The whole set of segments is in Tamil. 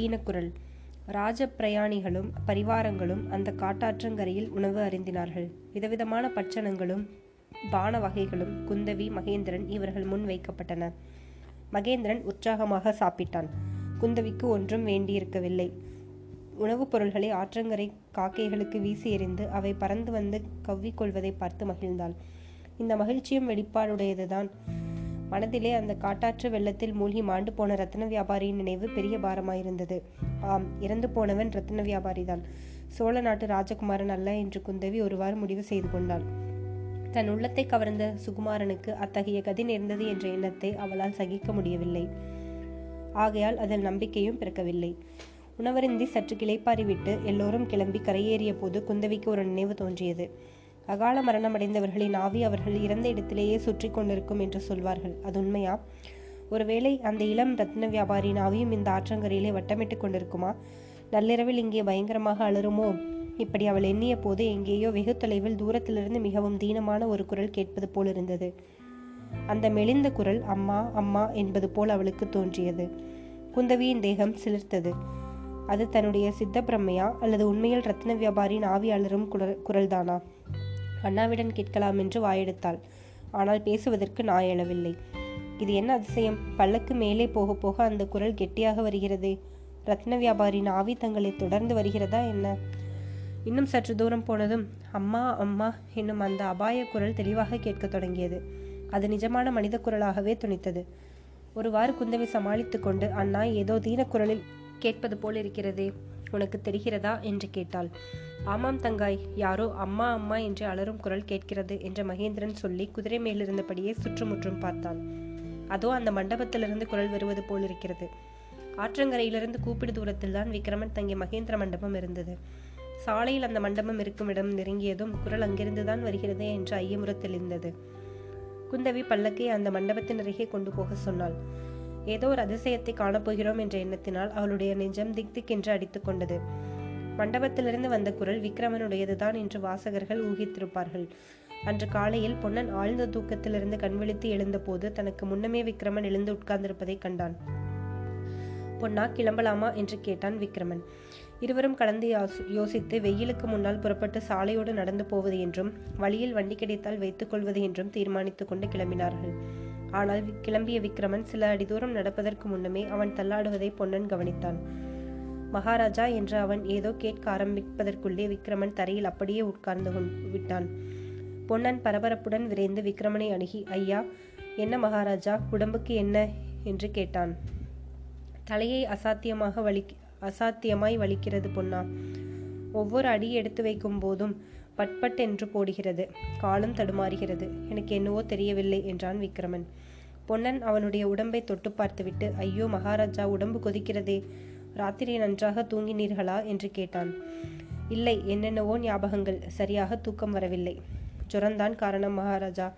தீனக்குரல். ராஜ பிரயாணிகளும் பரிவாரங்களும் அந்த காட்டாற்றங்கரையில் உணவு அருந்தினார்கள். விதவிதமான பட்சணங்களும் பான வகைகளும் குந்தவி மகேந்திரன் இவர்கள் முன் வைக்கப்பட்டன. மகேந்திரன் உற்சாகமாக சாப்பிட்டான். குந்தவிக்கு ஒன்றும் வேண்டியிருக்கவில்லை. உணவுப் பொருள்களை ஆற்றங்கரை காக்கைகளுக்கு வீசி எறிந்து அவை பறந்து வந்து கவ்விக்கொள்வதை பார்த்து மகிழ்ந்தாள். இந்த மகிழ்ச்சியும் வெளிப்பாடுடையதுதான் மனதிலே அந்த காட்டாற்று வெள்ளத்தில் மூழ்கி மாண்டு போன ரத்ன வியாபாரியின் நினைவு பெரிய பாரமாயிருந்தது. ஆம் இறந்து போனவன் ரத்ன வியாபாரிதான் சோழ நாட்டு ராஜகுமாரன் அல்ல என்று குந்தவி ஒருவாறு முடிவு செய்து கொண்டாள். தன் உள்ளத்தை கவர்ந்த சுகுமாரனுக்கு அத்தகைய கதி நேர்ந்தது என்ற எண்ணத்தை அவளால் சகிக்க முடியவில்லை. ஆகையால் அதில் நம்பிக்கையும் பிறக்கவில்லை. உணவருந்தி சற்று கிளைப்பாறிவிட்டு எல்லோரும் கிளம்பி கரையேறிய போது குந்தவிக்கு ஒரு நினைவு தோன்றியது. அகால மரணமடைந்தவர்களின் ஆவி அவர்கள் இறந்த இடத்திலேயே சுற்றி கொண்டிருக்கும் என்று சொல்வார்கள். அது உண்மையா? ஒருவேளை அந்த இளம் ரத்ன வியாபாரியின் ஆவியும் இந்த ஆற்றங்கரையிலே வட்டமிட்டு கொண்டிருக்குமா? நள்ளிரவில் இங்கே பயங்கரமாக அலருமோ இப்படி அவள் எண்ணிய போது எங்கேயோ வெகு தொலைவில் தூரத்திலிருந்து மிகவும் தீனமான ஒரு குரல் கேட்பது போல் இருந்தது. அந்த மெலிந்த குரல் அம்மா அம்மா என்பது போல் அவளுக்கு தோன்றியது. குந்தவியின் தேகம் சிலிர்த்தது. அது தன்னுடைய சித்த பிரம்மையா அல்லது உண்மையில் ரத்ன வியாபாரியின் ஆவியாளரும் குரல் குரல்தானா? அண்ணாவிடம் கேட்கலாம் என்று வாயெடுத்தாள். ஆனால் பேசுவதற்கு நாய் எழவில்லை. இது என்ன அதிசயம்? பல்லக்கு மேலே போக போக அந்த குரல் கெட்டியாக வருகிறது. ரத்ன வியாபாரியின் ஆவி தங்களை தொடர்ந்து வருகிறதா என்ன? இன்னும் சற்று தூரம் போனதும் அம்மா அம்மா என்னும் அந்த அபாய குரல் தெளிவாக கேட்கத் தொடங்கியது. அது நிஜமான மனித குரலாகவே துணித்தது. ஒருவாறு குந்தவை சமாளித்துக் கொண்டு அண்ணா ஏதோ தீன குரலில் கேட்பது போல் இருக்கிறதே உனக்கு தெரிகிறதா? என்று கேட்டாள். ஆமாம் தங்காய் யாரோ அம்மா அம்மா என்று அலறும் குரல் கேட்கிறது என்று மகேந்திரன் சொல்லி குதிரை மேலிருந்தபடியே சுற்றுமுற்றும் பார்த்தான் அதோ அந்த மண்டபத்திலிருந்து குரல் வருவது போல் இருக்கிறது. ஆற்றங்கரையிலிருந்து கூப்பிடு தூரத்தில் தான் விக்ரமன் தங்கிய மகேந்திர மண்டபம் இருந்தது. சாலையில் அந்த மண்டபம் இருக்கும் இடம் நெருங்கியதும் குரல் அங்கிருந்துதான் வருகிறதே என்று ஐயமுறத் தெளிந்தது. குந்தவி பல்லக்கை அந்த மண்டபத்தின் அருகே கொண்டு போக சொன்னாள். ஏதோ ஒரு அதிசயத்தை காணப்போகிறோம் என்ற எண்ணத்தினால் அவளுடைய நெஞ்சம் திக் திக் என்று அடித்துக் கொண்டது. மண்டபத்திலிருந்து வந்த குரல் விக்ரமனுடையதுதான் என்று வாசகர்கள் ஊகித்திருப்பார்கள். அன்று காலையில் பொன்னன் ஆழ்ந்த தூக்கத்திலிருந்து கண்விழித்து எழுந்தபோது தனக்கு முன்னமே விக்ரமன் எழுந்து உட்கார்ந்திருப்பதை கண்டான். பொன்னா கிளம்பலாமா? என்று கேட்டான் விக்ரமன். இருவரும் கலந்து யோசித்து வெயிலுக்கு முன்னால் புறப்பட்டு சாலையோடு நடந்து போவது என்றும் வழியில் வண்டி கிடைத்தால் வைத்துக் கொள்வது என்றும் தீர்மானித்துக் கொண்டு கிளம்பினார்கள். ஆனால் கிளம்பிய விக்ரமன் சில அடி தூரம் நடப்பதற்கு முன்னமே அவன் தள்ளாடுவதை பொன்னன் கவனித்தான். மகாராஜா என்று அவன் ஏதோ கேட்க ஆரம்பிப்பதற்குள்ளே விக்ரமன் தரையில் அப்படியே உட்கார்ந்து விட்டான். பொன்னன் பரபரப்புடன் விரைந்து விக்ரமனை அணுகி ஐயா என்ன மகாராஜா? உடம்புக்கு என்ன? என்று கேட்டான். தலையை அசாத்தியமாக வலி அசாத்தியமாய் வலிக்கிறது பொன்னா. ஒவ்வொரு அடி எடுத்து வைக்கும் போதும் பட்பட் என்று போடுகிறது. காலம் தடுமாறுகிறது. எனக்கு என்னவோ தெரியவில்லை என்றான் விக்ரமன். பொன்னன் அவனுடைய உடம்பை தொட்டு பார்த்துவிட்டு ஐயோ மகாராஜா உடம்பு கொதிக்கிறதே. ராத்திரி நன்றாக தூங்கினீர்களா? என்று கேட்டான். இல்லை என்னென்னவோ ஞாபகங்கள். சரியாக தூக்கம் வரவில்லை. ஜுரந்தான் காரணம் மகாராஜா.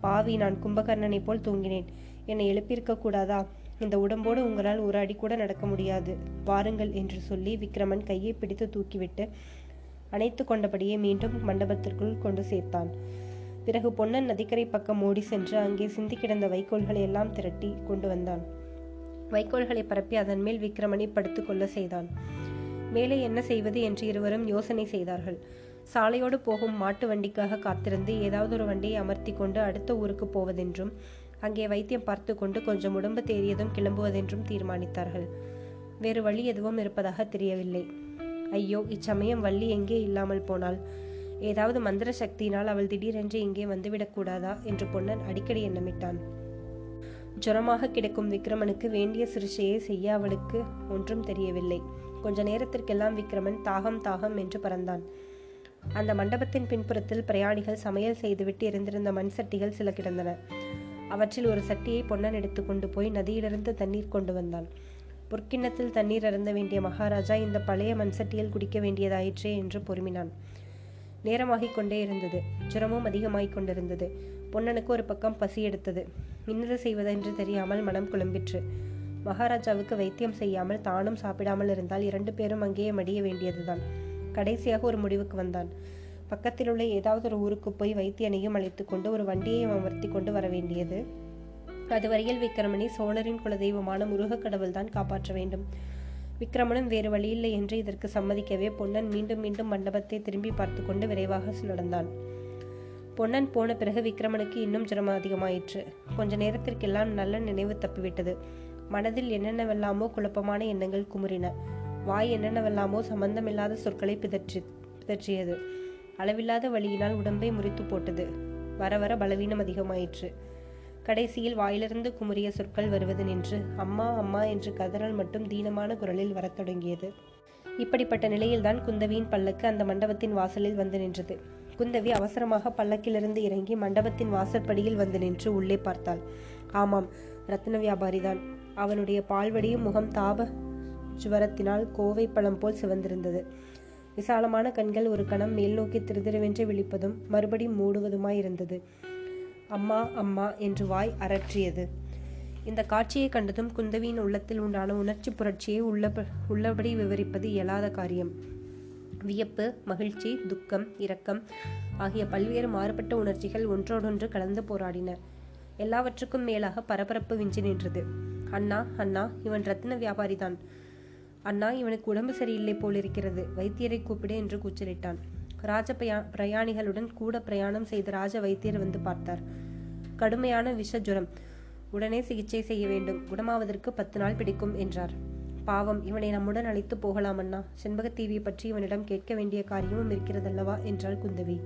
பாவி நான் கும்பகர்ணனைப் போல் தூங்கினேன். என்னை எழுப்பியிருக்க கூடாதா? இந்த உடம்போடு உங்களால் ஒரு அடி கூட நடக்க முடியாது. வாருங்கள் என்று சொல்லி விக்ரமன் கையை பிடித்து தூக்கிவிட்டு அணைத்து கொண்டபடியே மீண்டும் மண்டபத்திற்குள் கொண்டு சேர்த்தான். பிறகு பொன்னன் நதிக்கரை பக்கம் ஓடி சென்று அங்கே சிந்தி கிடந்த வைக்கோல்களை எல்லாம் திரட்டி கொண்டு வந்தான். வைக்கோல்களை பரப்பி அதன் மேல் விக்ரமனை படுத்துக்கொள்ள செய்தான். மேலே என்ன செய்வது என்று இருவரும் யோசனை செய்தார்கள். சாலையோடு போகும் மாட்டு வண்டிக்காக காத்திருந்து ஏதாவது ஒரு வண்டியை அமர்த்தி கொண்டு அடுத்த ஊருக்கு போவதென்றும் அங்கே வைத்தியம் பார்த்து கொண்டு கொஞ்சம் உடம்பு தேறியதும் கிளம்புவதென்றும் தீர்மானித்தார்கள். வேறு வழி எதுவும் இருப்பதாக தெரியவில்லை. ஐயோ இச்சமயம் வள்ளி எங்கே இல்லாமல் போனாள்? ஏதாவது மந்திர சக்தியினால் அவள் திடீரென்று இங்கே வந்துவிடக்கூடாதா என்று பொன்னன் அடிக்கடி எண்ணமிட்டான். ஜுரமாக கிடக்கும் விக்ரமனுக்கு வேண்டிய சிகிச்சையை செய்ய அவளுக்கு ஒன்றும் தெரியவில்லை. கொஞ்ச நேரத்திற்கெல்லாம் விக்ரமன் தாகம் தாகம் என்று பறந்தான். அந்த மண்டபத்தின் பின்புறத்தில் பிரயாணிகள் சமையல் செய்துவிட்டு இருந்திருந்த மண் சட்டிகள் சில கிடந்தன. அவற்றில் ஒரு சட்டியை பொன்னன் எடுத்துக்கொண்டு போய் நதியிலிருந்து தண்ணீர் கொண்டு வந்தான். பொற்கிண்ணத்தில் தண்ணீர் அருந்த வேண்டிய மகாராஜா இந்த பழைய மண் சட்டியில் குடிக்க வேண்டியதாயிற்றே என்று பொறுமினான். நேரமாகிக் கொண்டே இருந்தது. ஜுரமும் அதிகமாகிக் கொண்டிருந்தது. பொன்னனுக்கு ஒரு பக்கம் பசி எடுத்தது. இன்னது செய்வதென்று தெரியாமல் மனம் குழம்பிற்று. மகாராஜாவுக்கு வைத்தியம் செய்யாமல் தானும் சாப்பிடாமல் இருந்தால் இரண்டு பேரும் அங்கேயே மடிய வேண்டியதுதான். கடைசியாக ஒரு முடிவுக்கு வந்தான். பக்கத்தில் உள்ள ஏதாவது ஒரு ஊருக்கு போய் வைத்தியனையும் அழைத்து கொண்டு ஒரு வண்டியையும் அமர்த்தி கொண்டு வர வேண்டியது அதுவரையில் விக்ரமனை சோழரின் குலதெய்வமான முருக கடவுள்தான் காப்பாற்ற வேண்டும். விக்ரமனும் வேறு வழியில்லை என்று இதற்கு சம்மதிக்கவே பொன்னன் மீண்டும் மீண்டும் மண்டபத்தை திரும்பி பார்த்து கொண்டு விரைவாக நடந்தான் பொன்னன் போன பிறகு விக்ரமனுக்கு இன்னும் ஜுரம் அதிகமாயிற்று. கொஞ்ச நேரத்திற்கெல்லாம் நல்ல நினைவு தப்பிவிட்டது. மனதில் என்னென்னவெல்லாமோ குழப்பமான எண்ணங்கள் குமுறின. வாய் என்னென்னவெல்லாமோ சம்பந்தமில்லாத சொற்களை பிதற்றி பிதற்றியது. அளவில்லாத வழியினால் உடம்பை முறித்து போட்டது. வர வர பலவீனம் அதிகமாயிற்று. கடைசியில் வாயிலிருந்து குமுறிய சொற்கள் வருவது நின்று அம்மா அம்மா என்று கதறல் மட்டும் தீனமான குரலில் வரத் தொடங்கியது. இப்படிப்பட்ட நிலையில்தான் குந்தவியின் பல்லக்கு அந்த மண்டபத்தின் வாசலில் வந்து நின்றது. குந்தவி அவசரமாக பல்லக்கிலிருந்து இறங்கி மண்டபத்தின் வாசற்படியில் வந்து நின்று உள்ளே பார்த்தாள். ஆமாம் ரத்ன வியாபாரிதான். அவனுடைய பால்வடியும் முகம் தாப ஜுவரத்தினால் கோவை பழம் போல் சிவந்திருந்தது. விசாலமான கண்கள் ஒரு கணம் மேல் நோக்கி திருதிருவென்று விழிப்பதும் மறுபடியும் மூடுவதுமாயிருந்தது அம்மா அம்மா என்று வாய் அரற்றியது இந்த காட்சியை கண்டதும் குந்தவியின் உள்ளத்தில் உண்டான உணர்ச்சி புரட்சியை உள்ள உள்ளபடி விவரிப்பது இயலாத காரியம். வியப்பு மகிழ்ச்சி துக்கம் இரக்கம் ஆகிய பல்வேறு மாறுபட்ட உணர்ச்சிகள் ஒன்றோடொன்று கலந்து போராடின. எல்லாவற்றுக்கும் மேலாக பரபரப்பு விஞ்சி நின்றது. அண்ணா அண்ணா இவன் ரத்தின வியாபாரிதான். அண்ணா இவனுக்கு உடம்பு சரியில்லை போலிருக்கிறது. வைத்தியரை கூப்பிடு என்று கூச்சலிட்டான். ராஜ பிரயாணிகளுடன் கூட பிரயாணம் செய்த ராஜ வைத்தியர் வந்து பார்த்தார். கடுமையான விஷ ஜுரம் உடனே சிகிச்சை செய்ய வேண்டும். குணமாவதற்கு பத்து நாள் பிடிக்கும் என்றார். பாவம் இவனை நம்முடன் அழைத்து போகலாம் அண்ணா. செண்பகத்தீவியை பற்றி இவனிடம் கேட்க வேண்டிய காரியமும் இருக்கிறதல்லவா? என்றாள் குந்தவி.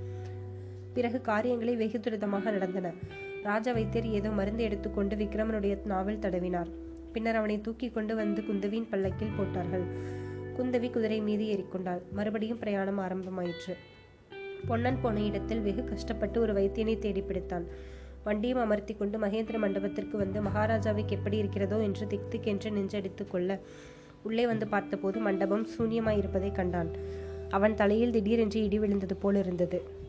பிறகு காரியங்களை வெகு துரிதமாக நடந்தன. ராஜ வைத்தியர் ஏதோ மருந்து எடுத்துக்கொண்டு விக்ரமனுடைய நாவல் தடவினார். பின்னர் அவனை தூக்கி கொண்டு வந்து குந்தவியின் பல்லக்கில் போட்டார்கள். குந்தவி குதிரை மீது ஏறிக்கொண்டாள். மறுபடியும் பிரயாணம் ஆரம்பமாயிற்று. பொன்னன் போன இடத்தில் வெகு கஷ்டப்பட்டு ஒரு வைத்தியனை தேடி பிடித்தான். வண்டியும் அமர்த்தி கொண்டு மகேந்திர மண்டபத்திற்கு வந்து மகாராஜாவுக்கு எப்படி இருக்கிறதோ? என்று திக் திக் என்று நெஞ்சடித்துக் கொள்ள உள்ளே வந்து பார்த்தபோது மண்டபம் சூன்யமாயிருப்பதை கண்டான். அவன் தலையில் திடீரென்று இடி விழுந்தது போல் இருந்தது